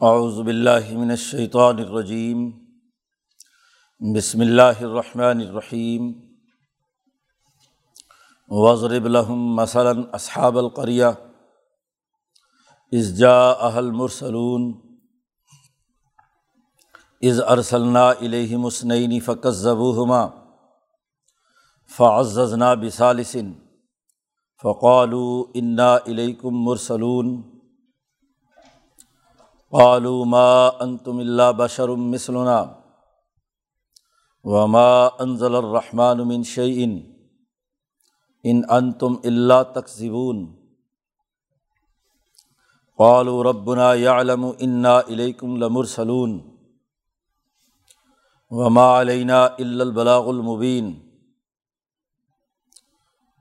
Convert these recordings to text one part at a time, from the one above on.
اعوذ باللہ من الشیطان الرجیم بسم اللہ الرحمن الرحیم وضرب لهم مثلا اصحاب القریہ از جاء المرسلون از ارسلنا الیہم اثنین فکذبوہما فعززنا بثالث فقالوا انا الیکم مرسلون قالوا ما انتم الا بشر مثلنا وما انزل الرحمن من شيء ان انتم الا تکذبون قالوا ربنا يعلم انا اليكم لمرسلون وما علينا الا البلاغ المبين.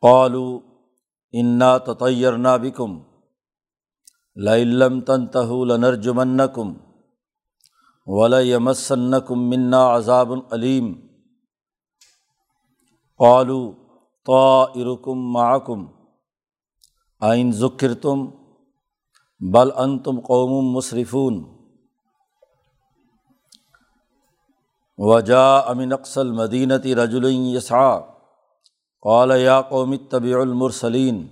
قالوا انا تطيرنا بكم لم تنتہ لنرجمن کم ولیمسن کم منا عذاب العلیم قالو تو ارکم معکم۔ آئین ذکر تم بل ان تم قوم مصرفون وجا امن اقسل مدینتی رجل یسعا قال یا قوم طبی المرسلین۔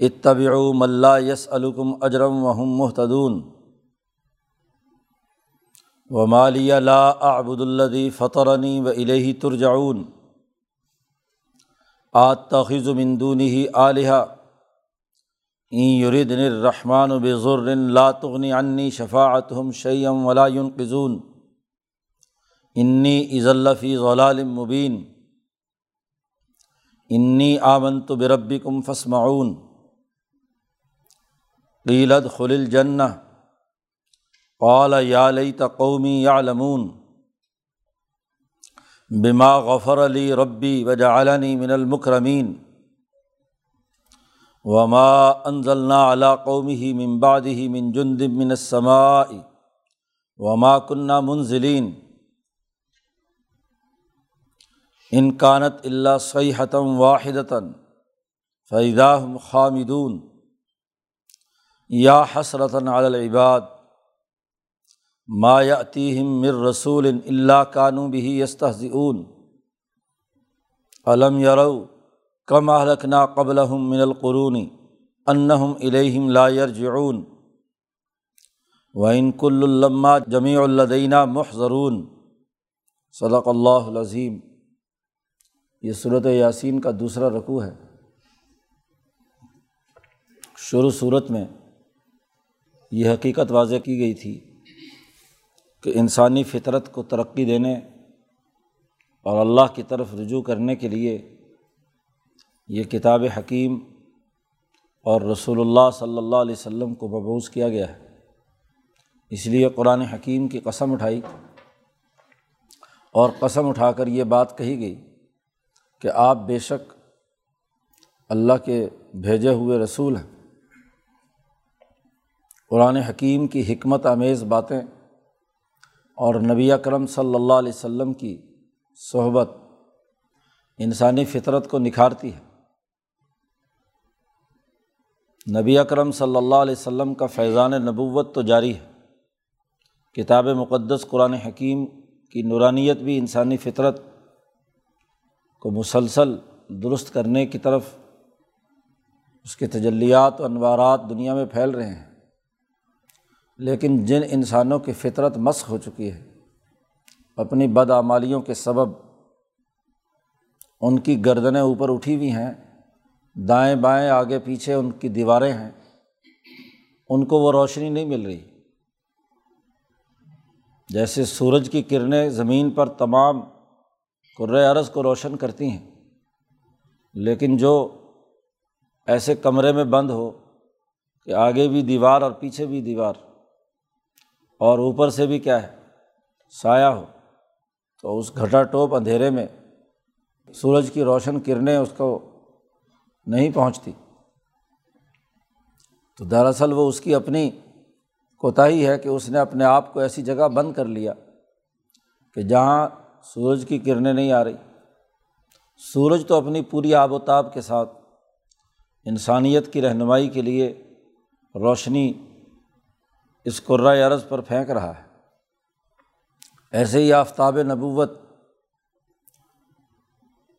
اتبع ملا یس الکم اجرم وحم محتدون و مالی لا آبد الدی فطرنی و الہی ترجعون. آت تخذ مندونی علیہ این یریدن الرحمٰن و بضر لا تغنی عنی شفاعت ہم ولا ينقذون. انی عزلفی ضلال مبین انی آمنت بربکم فسمعون قیلت خل الجن قال یا لیت قومی یا لمون بما غفر علی ربی وجعلنی من المکرمین، وما انزلنا علی قومی من بعده من جند من السماء، وما كنا منزلین۔ انکانت اللہ صحیحتم واحدتا فیدا خامدون۔ یا حسرتاً العباد ما یاتیم مر رسول اللہ کانو بھی یستحضون علم یرو کم اہلکنا قبل من القرونی انہم الہم لا یرجعون وعین کل الما جمیع الدینہ محضرون صدق اللہ العظیم یہ صورت یاسین کا دوسرا رقوع ہے شروع صورت میں یہ حقیقت واضح کی گئی تھی کہ انسانی فطرت کو ترقی دینے اور اللہ کی طرف رجوع کرنے کے لیے یہ کتاب حکیم اور رسول اللہ صلی اللہ علیہ وسلم کو مبوض کیا گیا ہے۔ اس لیے قرآن حکیم کی قسم اٹھائی اور قسم اٹھا کر یہ بات کہی گئی کہ آپ بے شک اللہ کے بھیجے ہوئے رسول ہیں۔ قرآن حکیم کی حکمت آمیز باتیں اور نبی اکرم صلی اللہ علیہ و کی صحبت انسانی فطرت کو نکھارتی ہے۔ نبی اکرم صلی اللہ علیہ و کا فیضان نبوت تو جاری ہے۔ کتاب مقدس قرآن حکیم کی نورانیت بھی انسانی فطرت کو مسلسل درست کرنے کی طرف اس کے تجلیات و انوارات دنیا میں پھیل رہے ہیں۔ لیکن جن انسانوں کی فطرت مسق ہو چکی ہے، اپنی بدعمالیوں کے سبب ان کی گردنیں اوپر اٹھی ہوئی ہیں، دائیں بائیں آگے پیچھے ان کی دیواریں ہیں، ان کو وہ روشنی نہیں مل رہی۔ جیسے سورج کی کرنیں زمین پر تمام عرض کو روشن کرتی ہیں، لیکن جو ایسے کمرے میں بند ہو کہ آگے بھی دیوار اور پیچھے بھی دیوار۔ اور اوپر سے بھی کیا ہے؟ سایہ ہو۔ تو اس گھٹا ٹوپ اندھیرے میں سورج کی روشن کرنیں اس کو نہیں پہنچتی۔ تو دراصل وہ اس کی اپنی کوتاہی ہے کہ اس نے اپنے آپ کو ایسی جگہ بند کر لیا کہ جہاں سورج کی کرنیں نہیں آ رہی۔ سورج تو اپنی پوری آب و تاب کے ساتھ انسانیت کی رہنمائی کے لیے روشنی اس قرۂۂ عرض پر پھینک رہا ہے۔ ایسے ہی آفتاب نبوت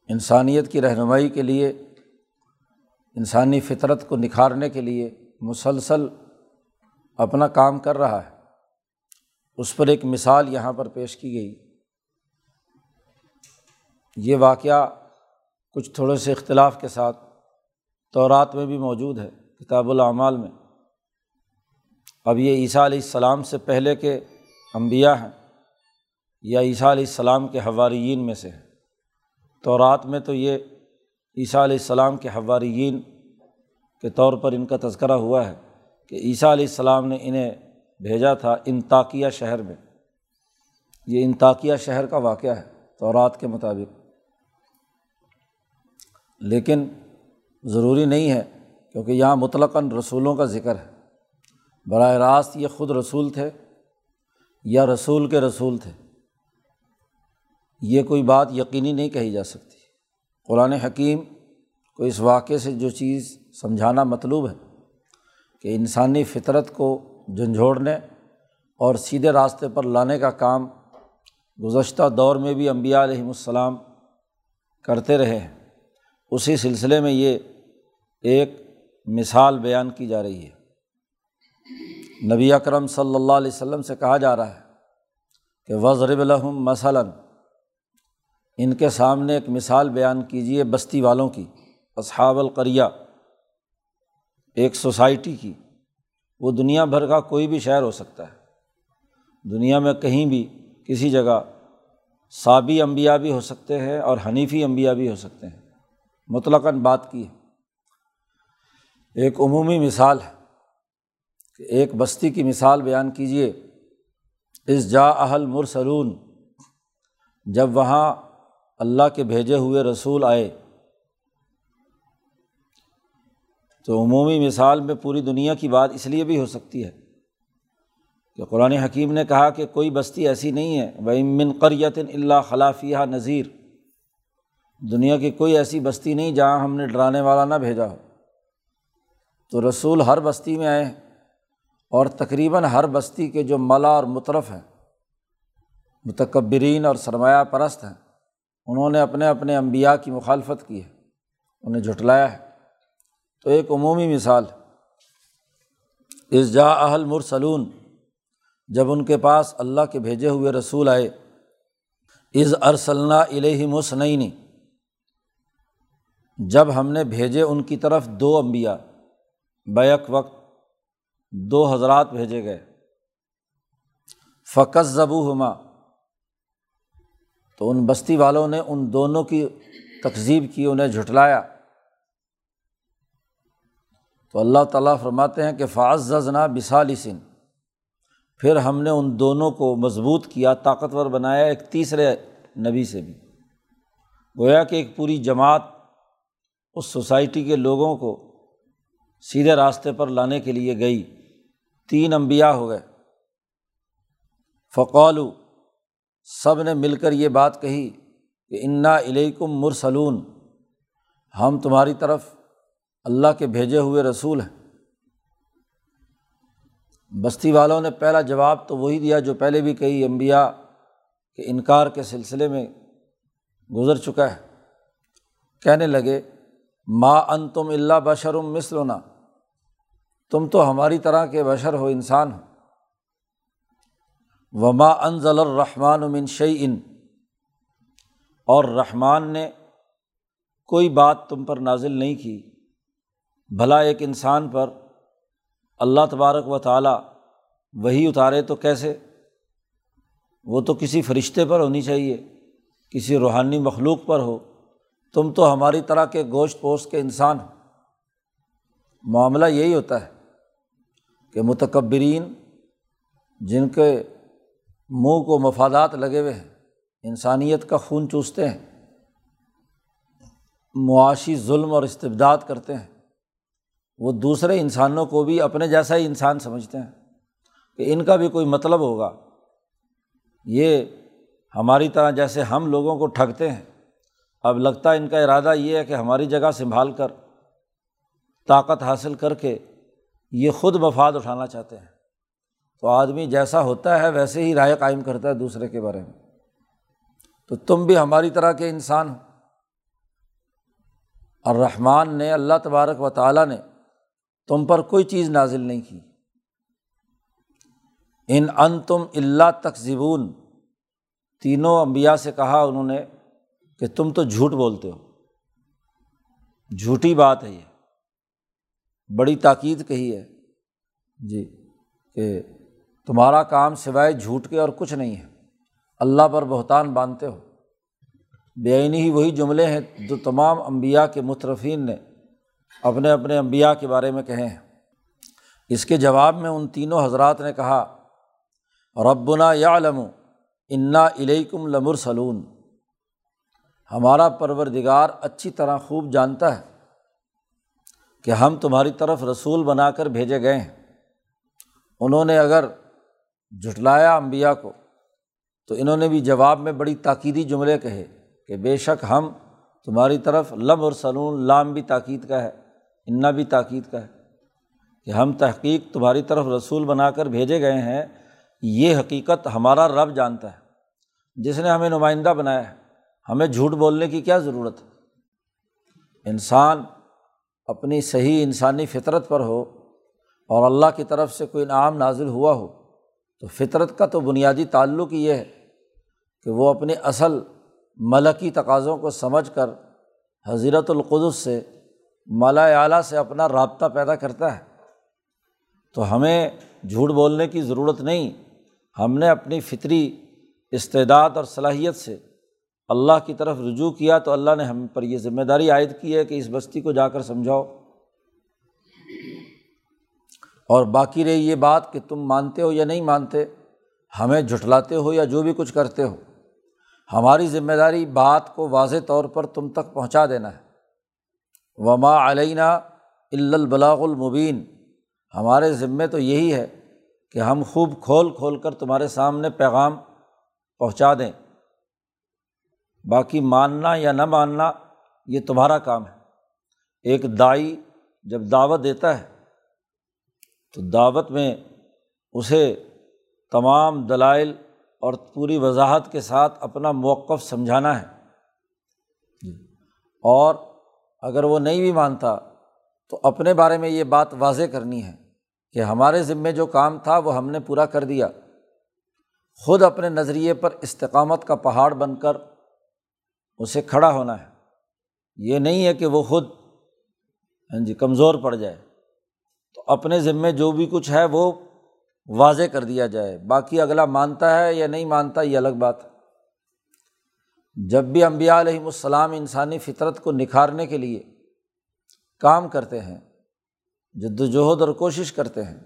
انسانیت کی رہنمائی کے لیے، انسانی فطرت کو نکھارنے کے لیے مسلسل اپنا کام کر رہا ہے۔ اس پر ایک مثال یہاں پر پیش کی گئی۔ یہ واقعہ کچھ تھوڑے سے اختلاف کے ساتھ تورات میں بھی موجود ہے، کتاب العمال میں۔ اب یہ عیسیٰ علیہ السلام سے پہلے کے انبیاء ہیں، یا عیسیٰ علیہ السلام کے حواریین میں سے ہے تو رات میں تو یہ عیسیٰ علیہ السلام کے حواریین کے طور پر ان کا تذکرہ ہوا ہے کہ عیسیٰ علیہ السلام نے انہیں بھیجا تھا انطاقیہ شہر میں۔ یہ انطاقیہ شہر کا واقعہ ہے تو رات کے مطابق۔ لیکن ضروری نہیں ہے کیونکہ یہاں مطلقاً رسولوں کا ذکر ہے۔ براہ راست یہ خود رسول تھے یا رسول کے رسول تھے؟ یہ کوئی بات یقینی نہیں کہی جا سکتی۔ قرآن حکیم کو اس واقعے سے جو چیز سمجھانا مطلوب ہے کہ انسانی فطرت کو جھنجھوڑنے اور سیدھے راستے پر لانے کا کام گزشتہ دور میں بھی امبیا علیہم السلام کرتے رہے ہیں۔ اسی سلسلے میں یہ ایک مثال بیان کی جا رہی ہے۔ نبی اکرم صلی اللہ علیہ وسلم سے کہا جا رہا ہے کہ وضرب الحم مثلاً، ان کے سامنے ایک مثال بیان کیجیے بستی والوں کی، اصحاب القریہ، ایک سوسائٹی کی۔ وہ دنیا بھر کا کوئی بھی شہر ہو سکتا ہے۔ دنیا میں کہیں بھی کسی جگہ صابی انبیاء بھی ہو سکتے ہیں اور حنیفی انبیاء بھی ہو سکتے ہیں۔ مطلقاً بات کی ہے۔ ایک عمومی مثال ہے۔ کہ ایک بستی کی مثال بیان کیجیے اس جا اہل مرسلون جب وہاں اللہ کے بھیجے ہوئے رسول آئے۔ تو عمومی مثال میں پوری دنیا کی بات اس لیے بھی ہو سکتی ہے کہ قرآن حکیم نے کہا کہ کوئی بستی ایسی نہیں ہے۔ وہ امن قریت اللہ خلافیہ نذیر دنیا کی کوئی ایسی بستی نہیں جہاں ہم نے ڈرانے والا نہ بھیجا ہو۔ تو رسول ہر بستی میں آئے۔ ہیں اور تقریباً ہر بستی کے جو ملا اور مترف ہیں، متکبرین اور سرمایہ پرست ہیں، انہوں نے اپنے اپنے انبیاء کی مخالفت کی ہے، انہیں جھٹلایا ہے۔ تو ایک عمومی مثال، اس جا اہل مرسلون، جب ان کے پاس اللہ کے بھیجے ہوئے رسول آئے از ارسلنا الہ مسنعینی جب ہم نے بھیجے ان کی طرف دو امبیا بیک وقت دو حضرات بھیجے گئے۔ فقص زبو ہما تو ان بستی والوں نے ان دونوں کی تقزیب کی، انہیں جھٹلایا۔ تو اللہ تعالیٰ فرماتے ہیں کہ فاض زنا بسالسن پھر ہم نے ان دونوں کو مضبوط کیا، طاقتور بنایا ایک تیسرے نبی سے بھی۔ گویا کہ ایک پوری جماعت اس سوسائٹی کے لوگوں کو سیدھے راستے پر لانے کے لیے گئی۔ تین امبیا ہو گئے۔ فقولو سب نے مل کر یہ بات کہی کہ انا علیکم مرسلون، ہم تمہاری طرف اللہ کے بھیجے ہوئے رسول ہیں۔ بستی والوں نے پہلا جواب تو وہی دیا جو پہلے بھی کئی امبیا کے انکار کے سلسلے میں گزر چکا ہے۔ کہنے لگے، ما ان تم اللہ بشرم مسلنا تم تو ہماری طرح کے بشر ہو انسان ہو۔ وما انضل الرحمٰن من ان اور رحمان نے کوئی بات تم پر نازل نہیں کی۔ بھلا ایک انسان پر اللہ تبارک و تعالیٰ وہی اتارے تو کیسے؟ وہ تو کسی فرشتے پر ہونی چاہیے، کسی روحانی مخلوق پر ہو۔ تم تو ہماری طرح کے گوشت پوشت کے انسان ہو۔ معاملہ یہی ہوتا ہے۔ کہ متکبرین جن کے منہ کو مفادات لگے ہوئے ہیں، انسانیت کا خون چوستے ہیں، معاشی ظلم اور استبداد کرتے ہیں، وہ دوسرے انسانوں کو بھی اپنے جیسا ہی انسان سمجھتے ہیں۔ کہ ان کا بھی کوئی مطلب ہوگا۔ یہ ہماری طرح جیسے ہم لوگوں کو ٹھگتے ہیں، اب لگتا ہے ان کا ارادہ یہ ہے کہ ہماری جگہ سنبھال کر طاقت حاصل کر کے یہ خود مفاد اٹھانا چاہتے ہیں۔ تو آدمی جیسا ہوتا ہے ویسے ہی رائے قائم کرتا ہے دوسرے کے بارے میں۔ تو تم بھی ہماری طرح کے انسان ہو۔ اور رحمان نے، اللہ تبارک و تعالیٰ نے تم پر کوئی چیز نازل نہیں کی۔ ان ان تم اللہ تک تینوں امبیا سے کہا انہوں نے کہ تم تو جھوٹ بولتے ہو۔ جھوٹی بات ہے یہ۔ بڑی تاکید کہی ہے۔ جی کہ تمہارا کام سوائے جھوٹ کے اور کچھ نہیں ہے۔ اللہ پر بہتان باندھتے ہو۔ بے ہی وہی جملے ہیں جو تمام امبیا کے مترفین نے اپنے اپنے امبیا کے بارے میں کہے ہیں۔ اس کے جواب میں ان تینوں حضرات نے کہا، ربنا یا علم انا علیکم لمر سلون ہمارا پروردگار اچھی طرح خوب جانتا ہے۔ کہ ہم تمہاری طرف رسول بنا کر بھیجے گئے ہیں۔ انہوں نے اگر جھٹلایا امبیا کو، تو انہوں نے بھی جواب میں بڑی تاکیدی جملے کہے کہ بے شک ہم تمہاری طرف لم اور سلون لام بھی تاکید کا ہے، انا بھی تاکید کا ہے۔ کہ ہم تحقیق تمہاری طرف رسول بنا کر بھیجے گئے ہیں، یہ حقیقت ہمارا رب جانتا ہے۔ جس نے ہمیں نمائندہ بنایا ہے، ہمیں جھوٹ بولنے کی کیا ضرورت ہے؟ انسان اپنی صحیح انسانی فطرت پر ہو اور اللہ کی طرف سے کوئی انعام نازل ہوا ہو، تو فطرت کا تو بنیادی تعلق یہ ہے کہ وہ اپنے اصل ملکی تقاضوں کو سمجھ کر حضیرت القدس سے، مالا اعلیٰ سے اپنا رابطہ پیدا کرتا ہے۔ تو ہمیں جھوٹ بولنے کی ضرورت نہیں، ہم نے اپنی فطری استعداد اور صلاحیت سے اللہ کی طرف رجوع کیا تو اللہ نے ہم پر یہ ذمہ داری عائد کی ہے کہ اس بستی کو جا کر سمجھاؤ۔ اور باقی رہی یہ بات کہ تم مانتے ہو یا نہیں مانتے، ہمیں جھٹلاتے ہو یا جو بھی کچھ کرتے ہو۔ ہماری ذمہ داری بات کو واضح طور پر تم تک پہنچا دینا ہے۔ وما علینہ البلاغ المبین ہمارے ذمے تو یہی ہے کہ ہم خوب کھول کھول کر تمہارے سامنے پیغام پہنچا دیں۔ باقی ماننا یا نہ ماننا، یہ تمہارا کام ہے۔ ایک دائی جب دعوت دیتا ہے، تو دعوت میں اسے تمام دلائل اور پوری وضاحت کے ساتھ اپنا موقف سمجھانا ہے۔ اور اگر وہ نہیں بھی مانتا، تو اپنے بارے میں یہ بات واضح کرنی ہے کہ ہمارے ذمے جو کام تھا، وہ ہم نے پورا کر دیا۔ خود اپنے نظریے پر استقامت کا پہاڑ بن کر اسے کھڑا ہونا ہے۔ یہ نہیں ہے کہ وہ خود ہاں جی کمزور پڑ جائے۔ تو اپنے ذمے جو بھی کچھ ہے وہ واضح کر دیا جائے۔ باقی اگلا مانتا ہے یا نہیں مانتا، یہ الگ بات ہے۔ جب بھی امبیا علیہم السلام انسانی فطرت کو نکھارنے کے لیے کام کرتے ہیں جد وجہد اور کوشش کرتے ہیں،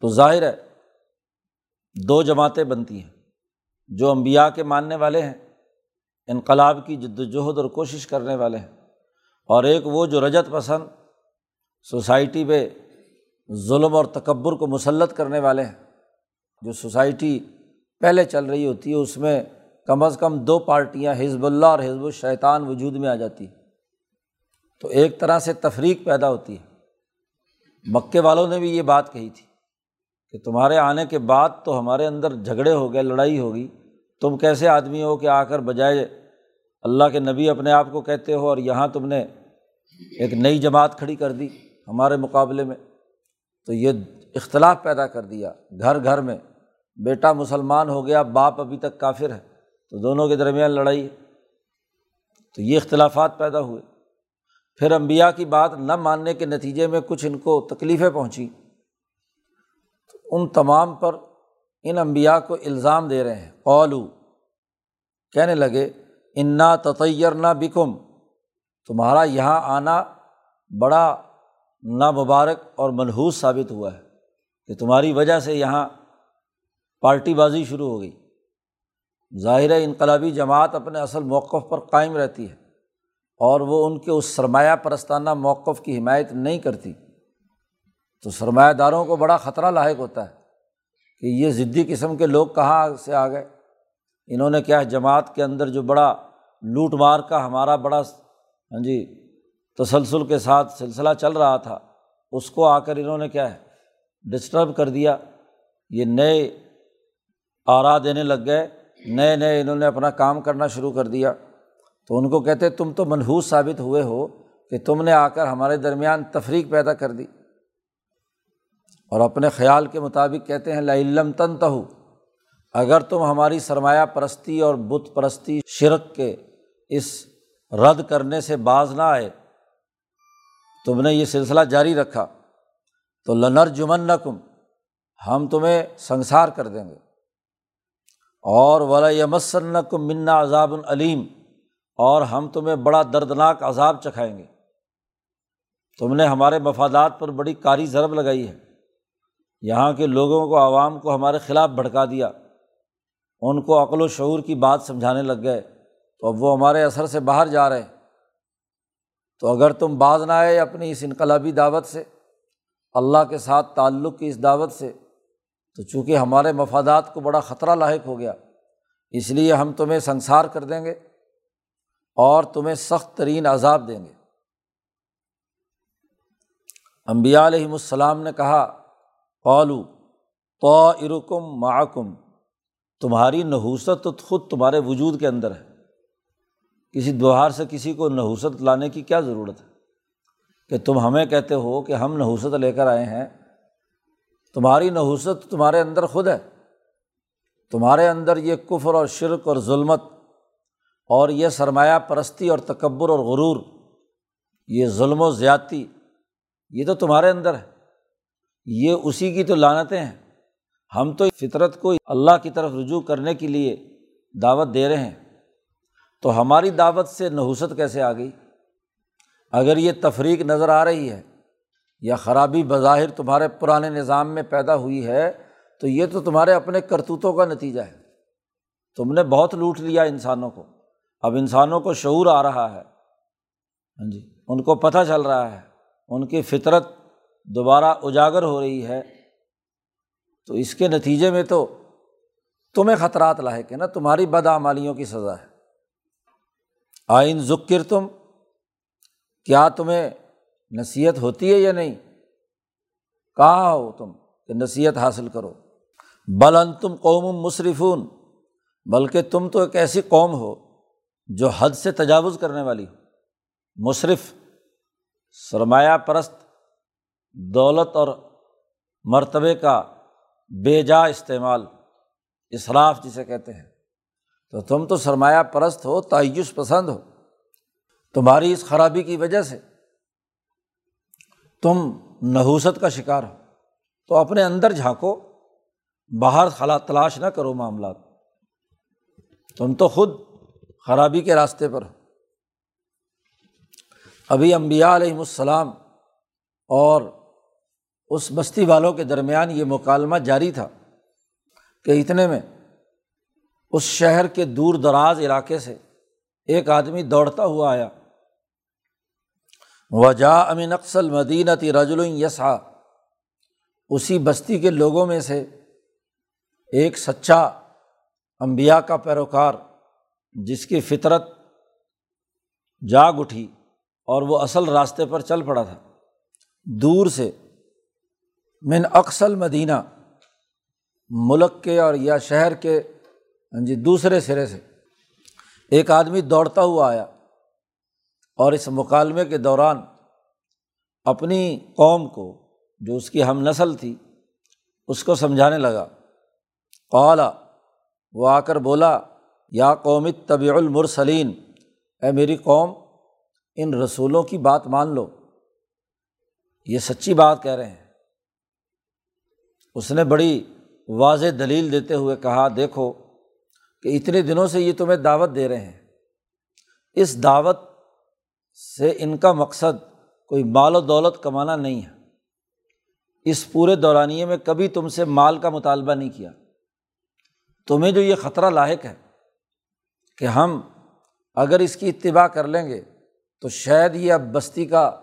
تو ظاہر ہے دو جماعتیں بنتی ہیں۔ جو امبیا کے ماننے والے ہیں انقلاب کی جد وجہد اور کوشش کرنے والے ہیں۔ اور ایک وہ جو رجت پسند سوسائٹی پہ ظلم اور تکبر کو مسلط کرنے والے ہیں۔ جو سوسائٹی پہلے چل رہی ہوتی ہے، اس میں کم از کم دو پارٹیاں، حزب اللہ اور حزب الشیطان، وجود میں آ جاتی تو ایک طرح سے تفریق پیدا ہوتی ہے۔ مکے والوں نے بھی یہ بات کہی تھی کہ تمہارے آنے کے بعد تو ہمارے اندر جھگڑے ہو گئے، لڑائی ہوگی تم کیسے آدمی ہو کہ آ کر بجائے اللہ کے نبی اپنے آپ کو کہتے ہو اور یہاں تم نے ایک نئی جماعت کھڑی کر دی ہمارے مقابلے میں؟ تو یہ اختلاف پیدا کر دیا، گھر گھر میں بیٹا مسلمان ہو گیا، باپ ابھی تک کافر ہے، تو دونوں کے درمیان لڑائی تو یہ اختلافات پیدا ہوئے۔ پھر امبیا کی بات نہ ماننے کے نتیجے میں کچھ ان کو تکلیفیں پہنچی تو ان تمام پر ان امبیا کو الزام دے رہے ہیں۔ قولو کہنے لگے، انا تطیر نہ بکم تمہارا یہاں آنا بڑا نامبارک اور منحوس ثابت ہوا ہے کہ تمہاری وجہ سے یہاں پارٹی بازی شروع ہو گئی۔ ظاہر انقلابی جماعت اپنے اصل موقف پر قائم رہتی ہے اور وہ ان کے اس سرمایہ پرستانہ موقف کی حمایت نہیں کرتی۔ تو سرمایہ داروں کو بڑا خطرہ لاحق ہوتا ہے۔ کہ یہ ضدی قسم کے لوگ کہاں سے آ گئے؟ انہوں نے کیا جماعت کے اندر جو بڑا لوٹ مار کا ہمارا بڑا ہاں جی تسلسل کے ساتھ سلسلہ چل رہا تھا، اس کو آ کر انہوں نے کیا ہے ڈسٹرب کر دیا۔ یہ نئے آرا دینے لگ گئے، نئے نئے انہوں نے اپنا کام کرنا شروع کر دیا۔ تو ان کو کہتے، تم تو منحوس ثابت ہوئے ہو کہ تم نے آ کر ہمارے درمیان تفریق پیدا کر دی۔ اور اپنے خیال کے مطابق کہتے ہیں لم تن تہو اگر تم ہماری سرمایہ پرستی اور بت پرستی شرک کے اس رد کرنے سے باز نہ آئے، تم نے یہ سلسلہ جاری رکھا، تو لنر جمن کم ہم تمہیں سنسار کر دیں گے۔ اور ولا یمسن کم منا عذاب العلیم اور ہم تمہیں بڑا دردناک عذاب چکھائیں گے۔ تم نے ہمارے مفادات پر بڑی کاری ضرب لگائی ہے۔ یہاں کے لوگوں کو عوام کو ہمارے خلاف بھڑکا دیا۔ ان کو عقل و شعور کی بات سمجھانے لگ گئے۔ تو اب وہ ہمارے اثر سے باہر جا رہے ہیں۔ تو اگر تم باز نہ آئے اپنی اس انقلابی دعوت سے، اللہ کے ساتھ تعلق کی اس دعوت سے، تو چونکہ ہمارے مفادات کو بڑا خطرہ لاحق ہو گیا، اس لیے ہم تمہیں سنسار کر دیں گے اور تمہیں سخت ترین عذاب دیں گے۔ امبیا علیہم السلام نے کہا قالو تو ارکم معکم، تمہاری نحوست تو خود تمہارے وجود کے اندر ہے۔ کسی دوہار سے کسی کو نحوست لانے کی کیا ضرورت ہے؟ کہ تم ہمیں کہتے ہو کہ ہم نحوست لے کر آئے ہیں۔ تمہاری نحوست تمہارے اندر خود ہے۔ تمہارے اندر یہ کفر اور شرک اور ظلمت اور یہ سرمایہ پرستی اور تکبر اور غرور، یہ ظلم و زیادتی، یہ تو تمہارے اندر ہے۔ یہ اسی کی تو لانتیں ہیں۔ ہم تو فطرت کو اللہ کی طرف رجوع کرنے کے لیے دعوت دے رہے ہیں۔ تو ہماری دعوت سے نحوست کیسے آ گئی؟ اگر یہ تفریق نظر آ رہی ہے یا خرابی بظاہر تمہارے پرانے نظام میں پیدا ہوئی ہے، تو یہ تو تمہارے اپنے کرتوتوں کا نتیجہ ہے۔ تم نے بہت لوٹ لیا انسانوں کو۔ اب انسانوں کو شعور آ رہا ہے۔ ہاں جی ان کو پتہ چل رہا ہے۔ ان کی فطرت دوبارہ اجاگر ہو رہی ہے، تو اس کے نتیجے میں تو تمہیں خطرات لاحق ہے نا، تمہاری بدعمالیوں کی سزا ہے۔ آئین ذکر تم کیا تمہیں نصیحت ہوتی ہے یا نہیں؟ کہاں ہو تم کہ نصیحت حاصل کرو؟ بلن تم قوم مصرفون بلکہ تم تو ایک ایسی قوم ہو جو حد سے تجاوز کرنے والی ہو۔ مصرف سرمایہ پرست دولت اور مرتبے کا بے جا استعمال اصراف جسے کہتے ہیں۔ تو تم تو سرمایہ پرست ہو تعیش پسند ہو۔ تمہاری اس خرابی کی وجہ سے تم نحوست کا شکار ہو۔ تو اپنے اندر جھانکو، باہر خلا تلاش نہ کرو معاملات۔ تم تو خود خرابی کے راستے پر ہو۔ ابھی امبیا علیہم السلام اور اس بستی والوں کے درمیان یہ مکالمہ جاری تھا کہ اتنے میں اس شہر کے دور دراز علاقے سے ایک آدمی دوڑتا ہوا آیا۔ وجا امین اقسل مدینتی رجل یسا اسی بستی کے لوگوں میں سے ایک سچا امبیا کا پیروکار جس کی فطرت جاگ اٹھی اور وہ اصل راستے پر چل پڑا تھا۔ دور سے من اکثل مدینہ ملک کے اور یا شہر کے ہاں جی دوسرے سرے سے۔ ایک آدمی دوڑتا ہوا آیا اور اس مکالمے کے دوران اپنی قوم کو، جو اس کی ہم نسل تھی، اس کو سمجھانے لگا۔ قالا وہ آ کر بولا، یا قومت طبی المرسلین، اے میری قوم، ان رسولوں کی بات مان لو۔ یہ سچی بات کہہ رہے ہیں۔ اس نے بڑی واضح دلیل دیتے ہوئے کہا، دیکھو کہ اتنے دنوں سے یہ تمہیں دعوت دے رہے ہیں۔ اس دعوت سے ان کا مقصد کوئی مال و دولت کمانا نہیں ہے۔ اس پورے دورانیے میں کبھی تم سے مال کا مطالبہ نہیں کیا۔ تمہیں جو یہ خطرہ لاحق ہے کہ ہم اگر اس کی اتباع کر لیں گے تو شاید یہ اب بستی کا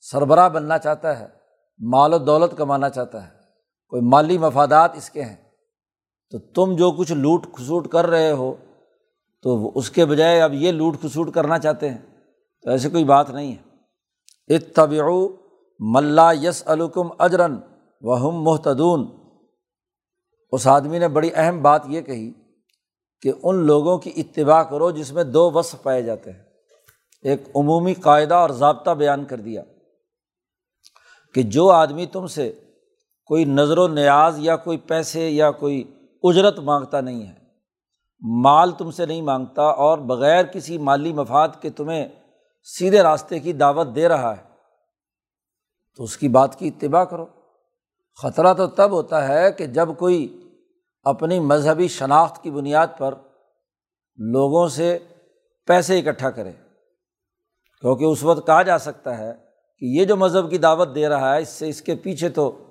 سربراہ بننا چاہتا ہے، مال و دولت کمانا چاہتا ہے۔ کوئی مالی مفادات اس کے ہیں، تو تم جو کچھ لوٹ کھسوٹ کر رہے ہو، تو اس کے بجائے اب یہ لوٹ کھسوٹ کرنا چاہتے ہیں۔ تو ایسی کوئی بات نہیں ہے۔ اتبعو ملا یس الکم اجرن وہ محتدون اس آدمی نے بڑی اہم بات یہ کہی کہ ان لوگوں کی اتباع کرو جس میں دو وصف پائے جاتے ہیں۔ ایک عمومی قاعدہ اور ضابطہ بیان کر دیا کہ جو آدمی تم سے کوئی نظر و نیاز یا کوئی پیسے یا کوئی اجرت مانگتا نہیں ہے۔ مال تم سے نہیں مانگتا اور بغیر کسی مالی مفاد کے تمہیں سیدھے راستے کی دعوت دے رہا ہے۔ تو اس کی بات کی اتباع کرو۔ خطرہ تو تب ہوتا ہے کہ جب کوئی اپنی مذہبی شناخت کی بنیاد پر لوگوں سے پیسے اکٹھا کرے۔ کیونکہ اس وقت کہا جا سکتا ہے کہ یہ جو مذہب کی دعوت دے رہا ہے، اس سے اس کے پیچھے تو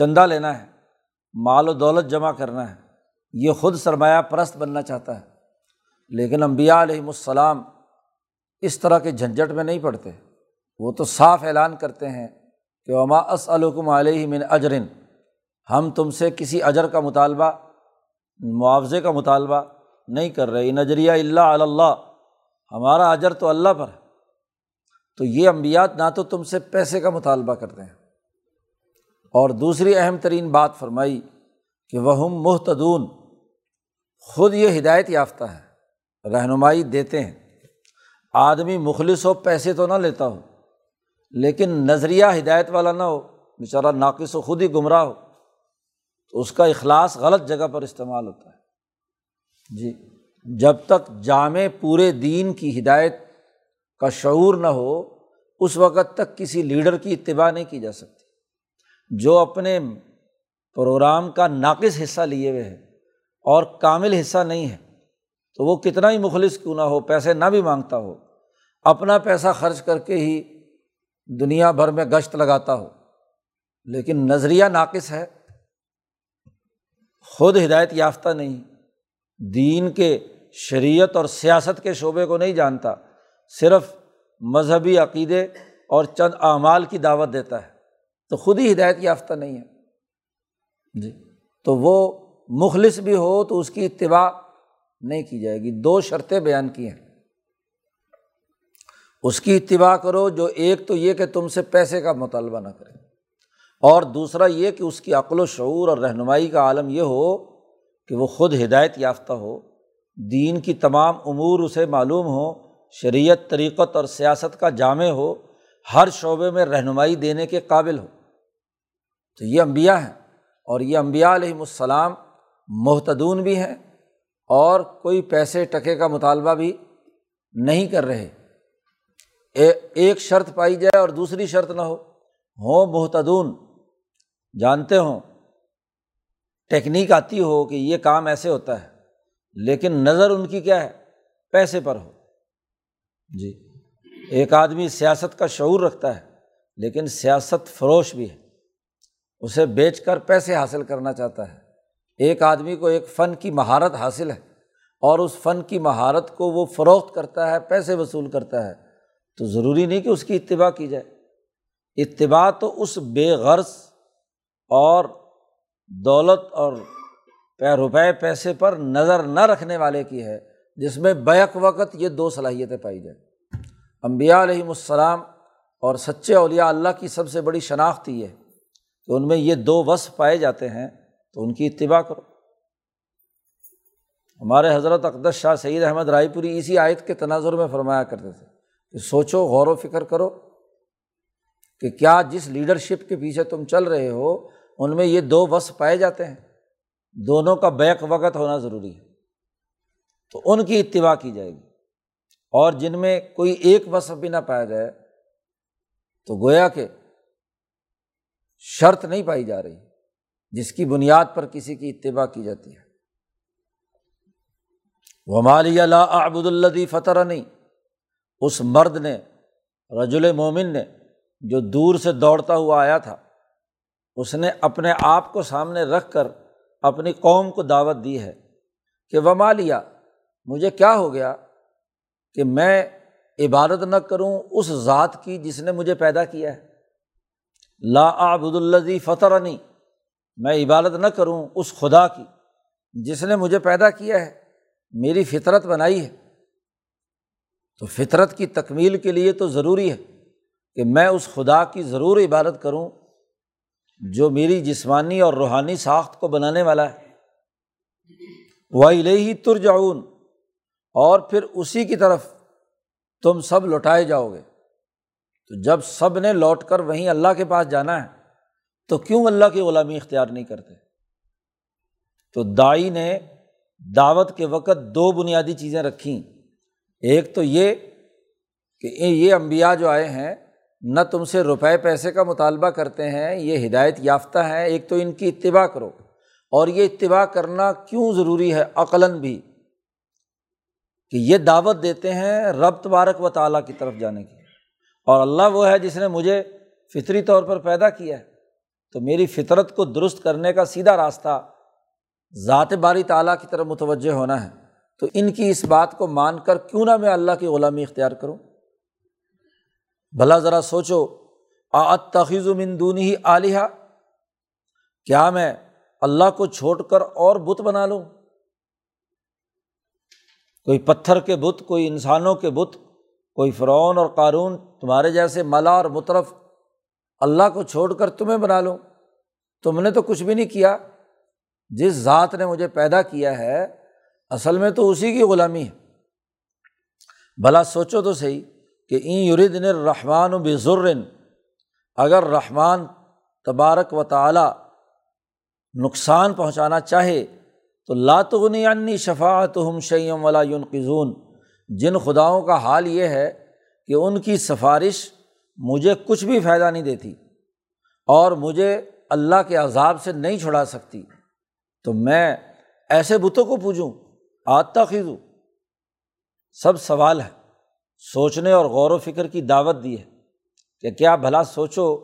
چندہ لینا ہے، مال و دولت جمع کرنا ہے۔ یہ خود سرمایہ پرست بننا چاہتا ہے۔ لیکن امبیا علیہم السلام اس طرح کے جھنجھٹ میں نہیں پڑتے۔ وہ تو صاف اعلان کرتے ہیں کہ وما اسلکم علیہ من اجرن ہم تم سے کسی اجر کا مطالبہ، معاوضے کا مطالبہ نہیں کر رہے۔ نجریہ اللہ اللہ ہمارا اجر تو اللہ پر ہے۔ تو یہ امبیات نہ تو تم سے پیسے کا مطالبہ کرتے ہیں۔ اور دوسری اہم ترین بات فرمائی کہ وہ محتدون خود یہ ہدایت یافتہ ہے، رہنمائی دیتے ہیں۔ آدمی مخلص ہو، پیسے تو نہ لیتا ہو، لیکن نظریہ ہدایت والا نہ ہو، بیچارہ ناقص ہو خود ہی گمراہ ہو۔ تو اس کا اخلاص غلط جگہ پر استعمال ہوتا ہے۔ جی جب تک جامع پورے دین کی ہدایت کا شعور نہ ہو، اس وقت تک کسی لیڈر کی اتباع نہیں کی جا سکتی۔ جو اپنے پروگرام کا ناقص حصہ لیے ہوئے ہے اور کامل حصہ نہیں ہے، تو وہ کتنا ہی مخلص کیوں نہ ہو، پیسے نہ بھی مانگتا ہو، اپنا پیسہ خرچ کر کے ہی دنیا بھر میں گشت لگاتا ہو۔ لیکن نظریہ ناقص ہے، خود ہدایت یافتہ نہیں، دین کے، شریعت اور سیاست کے شعبے کو نہیں جانتا، صرف مذہبی عقیدے اور چند اعمال کی دعوت دیتا ہے۔ تو خود ہی ہدایت یافتہ نہیں ہے۔ جی۔ تو وہ مخلص بھی ہو تو اس کی اتباع نہیں کی جائے گی۔ دو شرطیں بیان کی ہیں۔ اس کی اتباع کرو جو ایک تو یہ کہ تم سے پیسے کا مطالبہ نہ کرے۔ اور دوسرا یہ کہ اس کی عقل و شعور اور رہنمائی کا عالم یہ ہو کہ وہ خود ہدایت یافتہ ہو۔ دین کی تمام امور اسے معلوم ہو۔ شریعت طریقت اور سیاست کا جامع ہو۔ ہر شعبے میں رہنمائی دینے کے قابل ہو۔ تو یہ امبیا ہیں اور یہ امبیا علیہم السلام محتدون بھی ہیں اور کوئی پیسے ٹکے کا مطالبہ بھی نہیں کر رہے۔ ایک شرط پائی جائے اور دوسری شرط نہ ہو۔ ہوں محتدون جانتے ہوں، ٹیکنیک آتی ہو کہ یہ کام ایسے ہوتا ہے، لیکن نظر ان کی کیا ہے؟ پیسے پر ہو۔ جی ایک آدمی سیاست کا شعور رکھتا ہے، لیکن سیاست فروش بھی ہے۔ اسے بیچ کر پیسے حاصل کرنا چاہتا ہے۔ ایک آدمی کو ایک فن کی مہارت حاصل ہے اور اس فن کی مہارت کو وہ فروخت کرتا ہے، پیسے وصول کرتا ہے۔ تو ضروری نہیں کہ اس کی اتباع کی جائے۔ اتباع تو اس بے غرض اور دولت اور روپئے پیسے پر نظر نہ رکھنے والے کی ہے، جس میں بیک وقت یہ دو صلاحیتیں پائی جائیں۔ امبیا علیہم السلام اور سچے اولیاء اللہ کی سب سے بڑی شناخت یہ ہے۔ کہ ان میں یہ دو وصف پائے جاتے ہیں، تو ان کی اتباع کرو۔ ہمارے حضرت اقدس شاہ سعید احمد رائے پوری اسی آیت کے تناظر میں فرمایا کرتے تھے کہ سوچو، غور و فکر کرو کہ کیا جس لیڈرشپ کے پیچھے تم چل رہے ہو، ان میں یہ دو وصف پائے جاتے ہیں۔ دونوں کا بیک وقت ہونا ضروری ہے۔ تو ان کی اتباع کی جائے گی۔ اور جن میں کوئی ایک وصف بھی نہ پایا جائے، تو گویا کہ شرط نہیں پائی جا رہی جس کی بنیاد پر کسی کی اتباع کی جاتی ہے۔ وہ مالی اللہ ابود الدی فتح نہیں اس مرد نے، رجل مومن نے، جو دور سے دوڑتا ہوا آیا تھا، اس نے اپنے آپ کو سامنے رکھ کر اپنی قوم کو دعوت دی ہے کہ وما لیا مجھے کیا ہو گیا کہ میں عبادت نہ کروں اس ذات کی جس نے مجھے پیدا کیا ہے؟ لا آبد الزی فتح نہیں میں عبادت نہ کروں اس خدا کی جس نے مجھے پیدا کیا ہے، میری فطرت بنائی ہے۔ تو فطرت کی تکمیل کے لیے تو ضروری ہے کہ میں اس خدا کی ضرور عبادت کروں جو میری جسمانی اور روحانی ساخت کو بنانے والا ہے۔ وہ ہی تر اور پھر اسی کی طرف تم سب لوٹائے جاؤ گے۔ تو جب سب نے لوٹ کر وہیں اللہ کے پاس جانا ہے، تو کیوں اللہ کی غلامی اختیار نہیں کرتے؟ تو دائی نے دعوت کے وقت دو بنیادی چیزیں رکھیں۔ ایک تو یہ کہ یہ امبیا جو آئے ہیں، نہ تم سے روپے پیسے کا مطالبہ کرتے ہیں، یہ ہدایت یافتہ ہیں، ایک تو ان کی اتباع کرو۔ اور یہ اتباع کرنا کیوں ضروری ہے؟ عقلاً بھی۔ کہ یہ دعوت دیتے ہیں رب تبارک و تعالیٰ کی طرف جانے کی اور اللہ وہ ہے جس نے مجھے فطری طور پر پیدا کیا ہے۔ تو میری فطرت کو درست کرنے کا سیدھا راستہ ذات باری تعالیٰ کی طرف متوجہ ہونا ہے۔ تو ان کی اس بات کو مان کر کیوں نہ میں اللہ کی غلامی اختیار کروں؟ بھلا ذرا سوچو آت تخیض و مندونی ہی عالیہ کیا میں اللہ کو چھوڑ کر اور بت بنا لوں؟ کوئی پتھر کے بت، کوئی انسانوں کے بت کوئی فرعون اور قارون تمہارے جیسے ملا اور مترف اللہ کو چھوڑ کر تمہیں بنا لوں؟ تم نے تو کچھ بھی نہیں کیا۔ جس ذات نے مجھے پیدا کیا ہے، اصل میں تو اسی کی غلامی ہے۔ بھلا سوچو تو صحیح کہ این یوردن رحمان و بزرن اگر رحمان تبارک و تعالیٰ نقصان پہنچانا چاہے تو لاتغنی عنی شفاعت ہم شعیم ولا یونقزون جن خداؤں کا حال یہ ہے کہ ان کی سفارش مجھے کچھ بھی فائدہ نہیں دیتی اور مجھے اللہ کے عذاب سے نہیں چھڑا سکتی تو میں ایسے بتوں کو پوجوں آتا خیزوں سب سوال ہے سوچنے اور غور و فکر کی دعوت دی ہے کہ کیا بھلا سوچو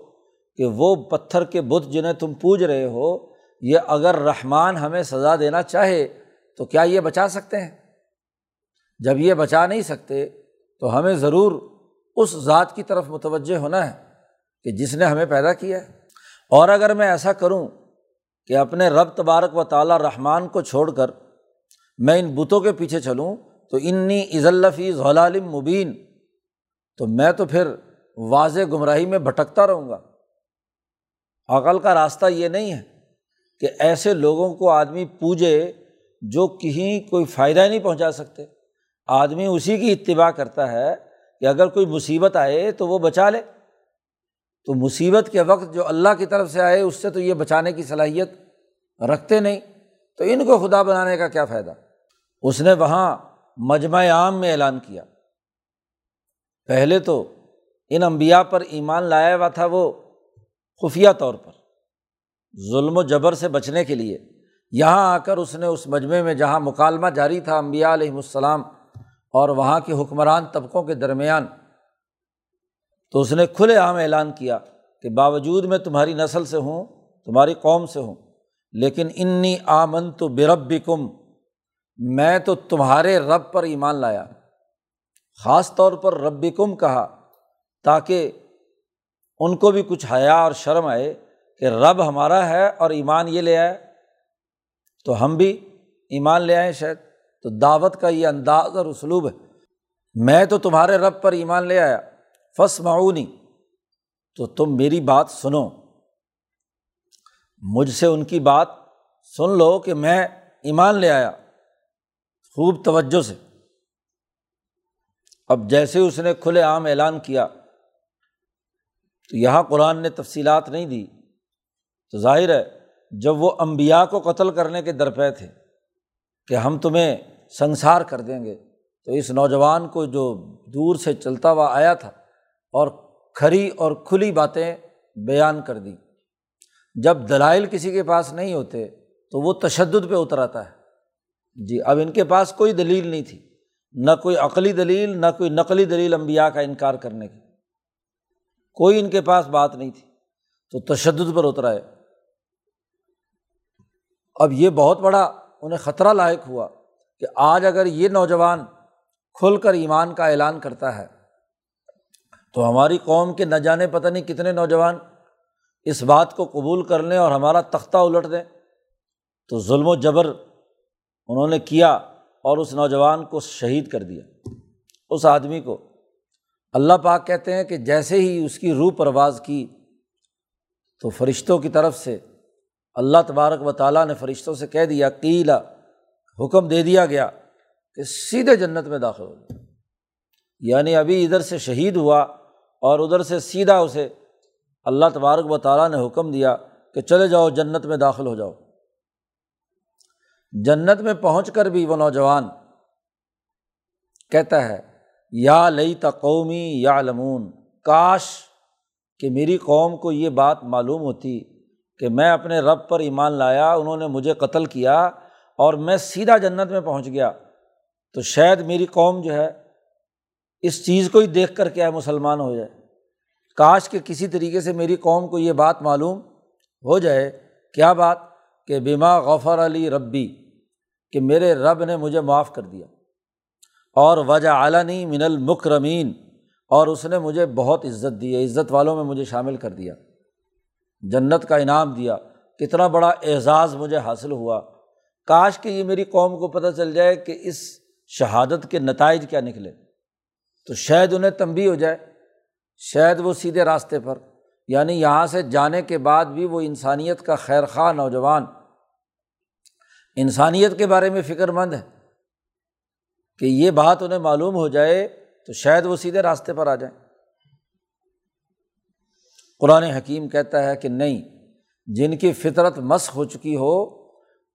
کہ وہ پتھر کے بت جنہیں تم پوج رہے ہو، یہ اگر رحمان ہمیں سزا دینا چاہے تو کیا یہ بچا سکتے ہیں؟ جب یہ بچا نہیں سکتے تو ہمیں ضرور اس ذات کی طرف متوجہ ہونا ہے کہ جس نے ہمیں پیدا کیا ہے۔ اور اگر میں ایسا کروں کہ اپنے رب تبارک و تعالیٰ رحمان کو چھوڑ کر میں ان بتوں کے پیچھے چلوں تو انی عزلفی ضلالم مبین، تو میں تو پھر واضح گمراہی میں بھٹکتا رہوں گا۔ عقل کا راستہ یہ نہیں ہے کہ ایسے لوگوں کو آدمی پوجے جو کہیں کوئی فائدہ ہی نہیں پہنچا سکتے۔ آدمی اسی کی اتباع کرتا ہے کہ اگر کوئی مصیبت آئے تو وہ بچا لے۔ تو مصیبت کے وقت جو اللہ کی طرف سے آئے، اس سے تو یہ بچانے کی صلاحیت رکھتے نہیں۔ تو ان کو خدا بنانے کا کیا فائدہ؟ اس نے وہاں مجمع عام میں اعلان کیا۔ پہلے تو ان امبیا پر ایمان لایا ہوا تھا وہ خفیہ طور پر، ظلم و جبر سے بچنے کے لیے۔ یہاں آ کر اس نے اس مجمعے میں جہاں مکالمہ جاری تھا امبیا علیہم السلام اور وہاں کے حکمران طبقوں کے درمیان تو اس نے کھلے عام اعلان کیا کہ باوجود میں تمہاری نسل سے ہوں، تمہاری قوم سے ہوں، لیکن انی آمن تو برب کم میں تو تمہارے رب پر ایمان لایا۔ خاص طور پر رب کم کہا، تاکہ ان کو بھی کچھ حیا اور شرم آئے کہ رب ہمارا ہے اور ایمان یہ لے آئے۔ تو ہم بھی ایمان لے آئیں شاید۔ تو دعوت کا یہ انداز اور اسلوب ہے۔ میں تو تمہارے رب پر ایمان لے آیا۔ فس معاونی تو تم میری بات سنو۔ مجھ سے ان کی بات سن لو کہ میں ایمان لے آیا۔ خوب توجہ سے۔ اب جیسے اس نے کھلے عام اعلان کیا، تو یہاں قرآن نے تفصیلات نہیں دی۔ تو ظاہر ہے، جب وہ امبیا کو قتل کرنے کے درپے تھے کہ ہم تمہیں سنسار کر دیں گے۔ تو اس نوجوان کو جو دور سے چلتا ہوا آیا تھا اور کھری اور کھلی باتیں بیان کر دی جب دلائل کسی کے پاس نہیں ہوتے تو وہ تشدد پہ اتر آتا ہے۔ جی اب ان کے پاس کوئی دلیل نہیں تھی۔ نہ کوئی عقلی دلیل، نہ کوئی نقلی دلیل امبیا کا انکار کرنے کی۔ کوئی ان کے پاس بات نہیں تھی۔ تو تشدد پر اتر آئے۔ اب یہ بہت بڑا انہیں خطرہ لاحق ہوا۔ کہ آج اگر یہ نوجوان کھل کر ایمان کا اعلان کرتا ہے، تو ہماری قوم کے نہ جانے پتہ نہیں کتنے نوجوان اس بات کو قبول کر لیں اور ہمارا تختہ الٹ دیں۔ تو ظلم و جبر انہوں نے کیا اور اس نوجوان کو شہید کر دیا۔ اس آدمی کو اللہ پاک کہتے ہیں کہ جیسے ہی اس کی روح پرواز کی، تو فرشتوں کی طرف سے اللہ تبارک و تعالیٰ نے فرشتوں سے کہہ دیا قیلا حکم دے دیا گیا کہ سیدھے جنت میں داخل ہو جائے یعنی ابھی ادھر سے شہید ہوا اور ادھر سے سیدھا اسے اللہ تبارک و تعالیٰ نے حکم دیا کہ چلے جاؤ، جنت میں داخل ہو جاؤ۔ جنت میں پہنچ کر بھی وہ نوجوان کہتا ہے، یا لئی تقومی یا لمون کاش کہ میری قوم کو یہ بات معلوم ہوتی کہ میں اپنے رب پر ایمان لایا، انہوں نے مجھے قتل کیا اور میں سیدھا جنت میں پہنچ گیا تو شاید میری قوم جو ہے اس چیز کو ہی دیکھ کر کیا مسلمان ہو جائے۔ کاش کہ کسی طریقے سے میری قوم کو یہ بات معلوم ہو جائے، کیا بات؟ کہ بیما غفر علی ربی، کہ میرے رب نے مجھے معاف کر دیا۔ اور وجہ عالنی من المکرمین، اور اس نے مجھے بہت عزت دی ہے عزت والوں میں مجھے شامل کر دیا۔ جنت کا انعام دیا۔ کتنا بڑا اعزاز مجھے حاصل ہوا۔ کاش کہ یہ میری قوم کو پتہ چل جائے کہ اس شہادت کے نتائج کیا نکلے۔ تو شاید انہیں تنبی ہو جائے، شاید وہ سیدھے راستے پر یعنی یہاں سے جانے کے بعد بھی وہ انسانیت کا خیر خواہ نوجوان۔ انسانیت کے بارے میں فکر مند ہے کہ یہ بات انہیں معلوم ہو جائے تو شاید وہ سیدھے راستے پر آ جائیں۔ قرآن حکیم کہتا ہے کہ نہیں، جن کی فطرت مس ہو چکی ہو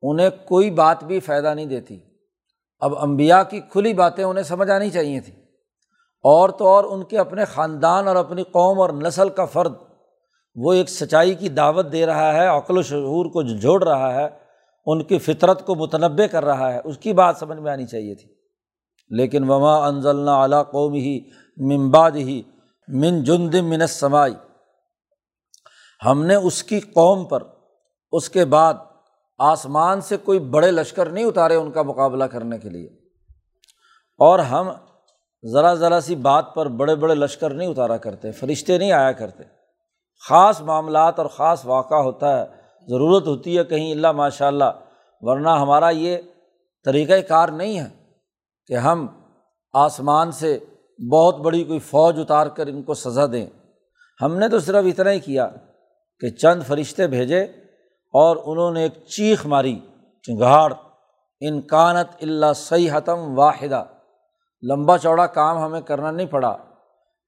انہیں کوئی بات بھی فائدہ نہیں دیتی۔ اب امبیا کی کھلی باتیں انہیں سمجھ آنی چاہیے تھیں۔ اور تو اور ان کے اپنے خاندان اور اپنی قوم اور نسل کا فرد۔ وہ ایک سچائی کی دعوت دے رہا ہے، عقل و شعور کو جوڑ رہا ہے، ان کی فطرت کو متنوع کر رہا ہے۔ اس کی بات سمجھ میں آنی چاہیے تھی۔ لیکن وما انزل اعلیٰ قوم ہی ممباد ہی من جند من سمائی ہم نے اس کی قوم پر، اس کے بعد آسمان سے کوئی بڑے لشکر نہیں اتارے ان کا مقابلہ کرنے کے لیے۔ اور ہم ذرا ذرا سی بات پر بڑے بڑے لشکر نہیں اتارا کرتے، فرشتے نہیں آیا کرتے۔ خاص معاملات اور خاص واقعہ ہوتا ہے، ضرورت ہوتی ہے کہیں اللہ ماشاء اللہ ورنہ ہمارا یہ طریقۂ کار نہیں ہے کہ ہم آسمان سے بہت بڑی کوئی فوج اتار کر ان کو سزا دیں۔ ہم نے تو صرف اتنا ہی کیا کہ چند فرشتے بھیجے اور انہوں نے ایک چیخ ماری چنگاڑ انکانت اللہ صحیح حتم واحدہ، لمبا چوڑا کام ہمیں کرنا نہیں پڑا۔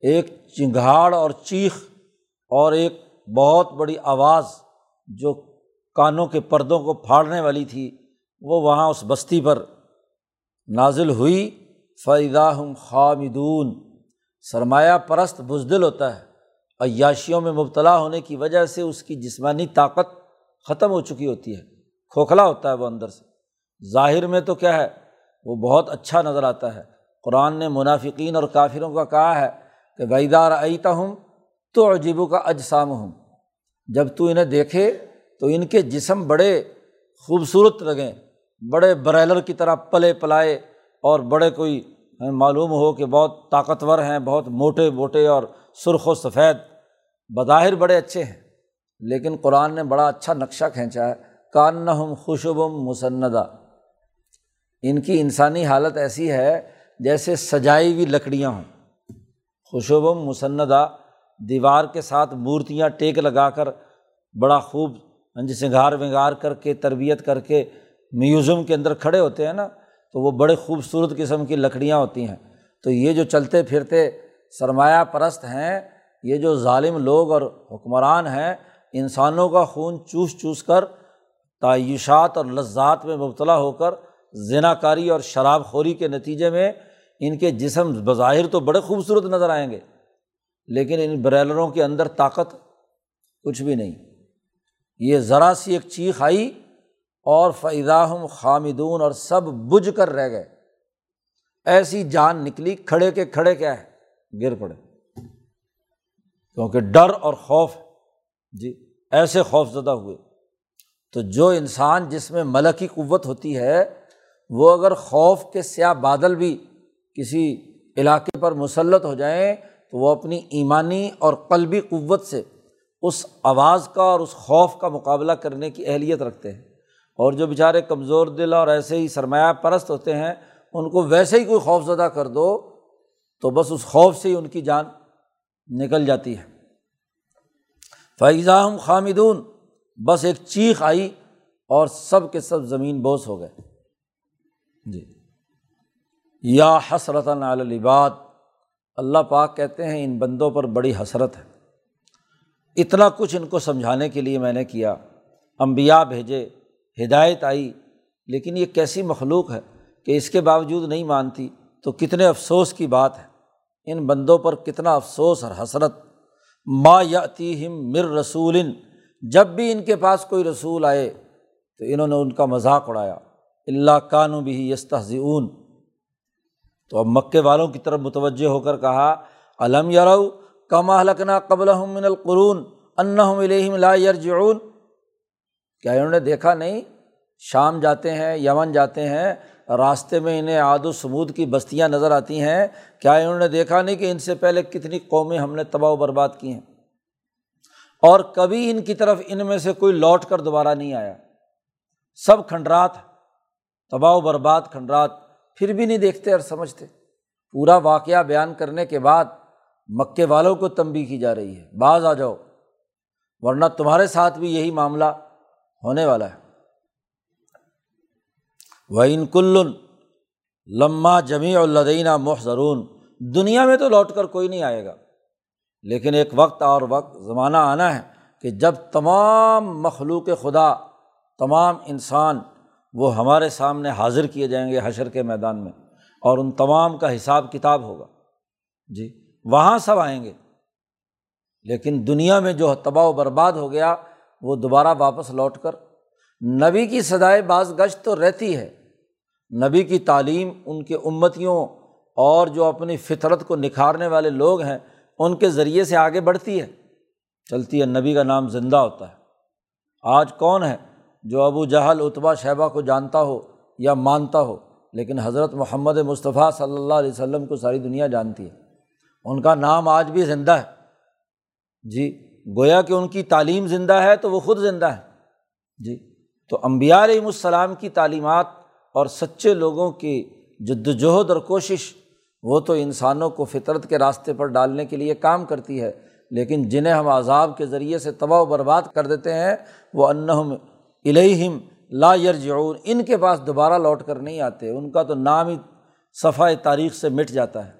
ایک چنگھاڑ اور چیخ اور ایک بہت بڑی آواز جو کانوں کے پردوں کو پھاڑنے والی تھی، وہ وہاں اس بستی پر نازل ہوئی۔ فائدہ ہم خامدون، سرمایہ پرست بزدل ہوتا ہے۔ عیاشیوں میں مبتلا ہونے کی وجہ سے اس کی جسمانی طاقت ختم ہو چکی ہوتی ہے۔ کھوکھلا ہوتا ہے وہ اندر سے۔ ظاہر میں تو کیا ہے، وہ بہت اچھا نظر آتا ہے۔ قرآن نے منافقین اور کافروں کا کہا ہے کہ ویدار عیتا ہوں تو عجیبوں کا اجسام ہوں جب تو انہیں دیکھے تو ان کے جسم بڑے خوبصورت لگیں بڑے بریلر کی طرح پلے پلائے اور بڑے کوئی معلوم ہو کہ بہت طاقتور ہیں، بہت موٹے موٹے اور سرخ و سفید۔ بظاہر بڑے اچھے ہیں۔ لیکن قرآن نے بڑا اچھا نقشہ کھینچا ہے۔ کان ہم خوشبم مسندہ۔ ان کی انسانی حالت ایسی ہے جیسے سجائی ہوئی لکڑیاں ہوں۔ خوشبم مسندہ۔ دیوار کے ساتھ مورتیاں ٹیک لگا کر بڑا خوب جی سنگھار ونگار کر کے تربیت کر کے میوزیم کے اندر کھڑے ہوتے ہیں نا، تو وہ بڑے خوبصورت قسم کی لکڑیاں ہوتی ہیں۔ تو یہ جو چلتے پھرتے سرمایہ پرست ہیں، یہ جو ظالم لوگ اور حکمران ہیں انسانوں کا خون چوس چوس کر، تعیشات اور لذات میں مبتلا ہو کر زنا کاری اور شراب خوری کے نتیجے میں ان کے جسم بظاہر تو بڑے خوبصورت نظر آئیں گے، لیکن ان بریلروں کے اندر طاقت کچھ بھی نہیں۔ یہ ذرا سی ایک چیخ آئی اور فعداہم خامدون اور سب بجھ کر رہ گئے۔ ایسی جان نکلی، کھڑے کے کھڑے کیا ہے؟ گر پڑے۔ کیونکہ ڈر اور خوف جی ایسے خوف زدہ ہوئے۔ تو جو انسان جس میں ملکی قوت ہوتی ہے، وہ اگر خوف کے سیاہ بادل بھی کسی علاقے پر مسلط ہو جائیں، تو وہ اپنی ایمانی اور قلبی قوت سے اس آواز کا اور اس خوف کا مقابلہ کرنے کی اہلیت رکھتے ہیں۔ اور جو بیچارے کمزور دل اور ایسے ہی سرمایہ پرست ہوتے ہیں، ان کو ویسے ہی کوئی خوف زدہ کر دو، تو بس اس خوف سے ہی ان کی جان نکل جاتی ہے۔ فیضا خامدون بس ایک چیخ آئی اور سب کے سب زمین بوس ہو گئے۔ جی۔ یا حسرت الباد اللہ پاک کہتے ہیں ان بندوں پر بڑی حسرت ہے۔ اتنا کچھ ان کو سمجھانے کے لیے میں نے کیا۔ امبیا بھیجے، ہدایت آئی، لیکن یہ کیسی مخلوق ہے کہ اس کے باوجود نہیں مانتی؟ تو کتنے افسوس کی بات ہے۔ ان بندوں پر کتنا افسوس اور حسرت۔ ما یاتی مر رسول، جب بھی ان کے پاس کوئی رسول آئے تو انہوں نے ان کا مذاق اڑایا۔ اللہ کانو بھی یستحزون تو اب مکے والوں کی طرف متوجہ ہو کر کہا علم یارو کما لکنا قبل من القرون ان لا یرجعون؟ کیا انہوں نے دیکھا نہیں؟ شام جاتے ہیں، یمن جاتے ہیں راستے میں انہیں آد و سمود کی بستیاں نظر آتی ہیں۔ کیا انہوں نے دیکھا نہیں کہ ان سے پہلے کتنی قومیں ہم نے تباہ و برباد کی ہیں؟ اور کبھی ان کی طرف ان میں سے کوئی لوٹ کر دوبارہ نہیں آیا۔ سب کھنڈرات، تباہ و برباد کھنڈرات پھر بھی نہیں دیکھتے اور سمجھتے۔ پورا واقعہ بیان کرنے کے بعد مکے والوں کو تنبی کی جا رہی ہے۔ بعض آ جاؤ، ورنہ تمہارے ساتھ بھی یہی معاملہ ہونے والا ہے۔ وہ ان کل لمہ جمی الدینہ محضرون دنیا میں تو لوٹ کر کوئی نہیں آئے گا۔ لیکن ایک وقت اور وقت زمانہ آنا ہے کہ جب تمام مخلوق خدا، تمام انسان وہ ہمارے سامنے حاضر کیے جائیں گے حشر کے میدان میں اور ان تمام کا حساب کتاب ہوگا۔ جی وہاں سب آئیں گے۔ لیکن دنیا میں جو تباہ و برباد ہو گیا، وہ دوبارہ واپس لوٹ کر۔ نبی کی سدائے بعض گشت تو رہتی ہے۔ نبی کی تعلیم ان کے امتیوں اور جو اپنی فطرت کو نکھارنے والے لوگ ہیں، ان کے ذریعے سے آگے بڑھتی ہے۔ چلتی ہے، نبی کا نام زندہ ہوتا ہے۔ آج کون ہے جو ابو جہل اتبا شہبہ کو جانتا ہو یا مانتا ہو، لیکن حضرت محمد مصطفیٰ صلی اللہ علیہ وسلم کو ساری دنیا جانتی ہے۔ ان کا نام آج بھی زندہ ہے۔ جی گویا کہ ان کی تعلیم زندہ ہے تو وہ خود زندہ ہے جی تو امبیا علیہم السلام کی تعلیمات اور سچے لوگوں کی جد وجہد اور کوشش وہ تو انسانوں کو فطرت کے راستے پر ڈالنے کے لیے کام کرتی ہے، لیکن جنہیں ہم عذاب کے ذریعے سے تباہ و برباد کر دیتے ہیں، وہ انہم الہم لا یرجعون، ان کے پاس دوبارہ لوٹ کر نہیں آتے، ان کا تو نام ہی صفحۂ تاریخ سے مٹ جاتا ہے۔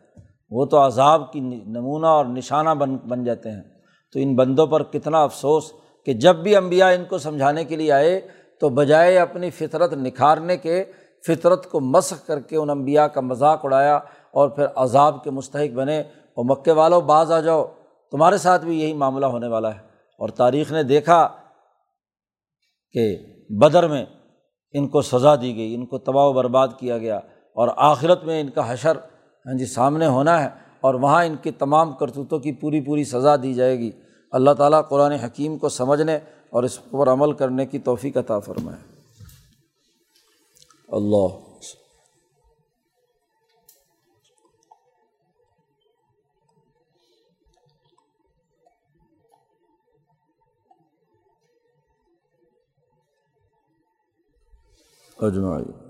وہ تو عذاب کی نمونہ اور نشانہ بن بن جاتے ہیں۔ تو ان بندوں پر کتنا افسوس کہ جب بھی امبیا ان کو سمجھانے کے لیے آئے، تو بجائے اپنی فطرت نکھارنے کے فطرت کو مسخ کر کے ان امبیا کا مذاق اڑایا اور پھر عذاب کے مستحق بنے اور مکے والوں بعض آ جاؤ۔ تمہارے ساتھ بھی یہی معاملہ ہونے والا ہے۔ اور تاریخ نے دیکھا کہ بدر میں ان کو سزا دی گئی، ان کو تباہ و برباد کیا گیا اور آخرت میں ان کا حشر ہاں جی سامنے ہونا ہے اور وہاں ان کی تمام کرتوتوں کی پوری پوری سزا دی جائے گی۔ اللہ تعالیٰ قرآن حکیم کو سمجھنے اور اس پر عمل کرنے کی توفیق عطا فرمائے۔ اللہ۔ اجمائی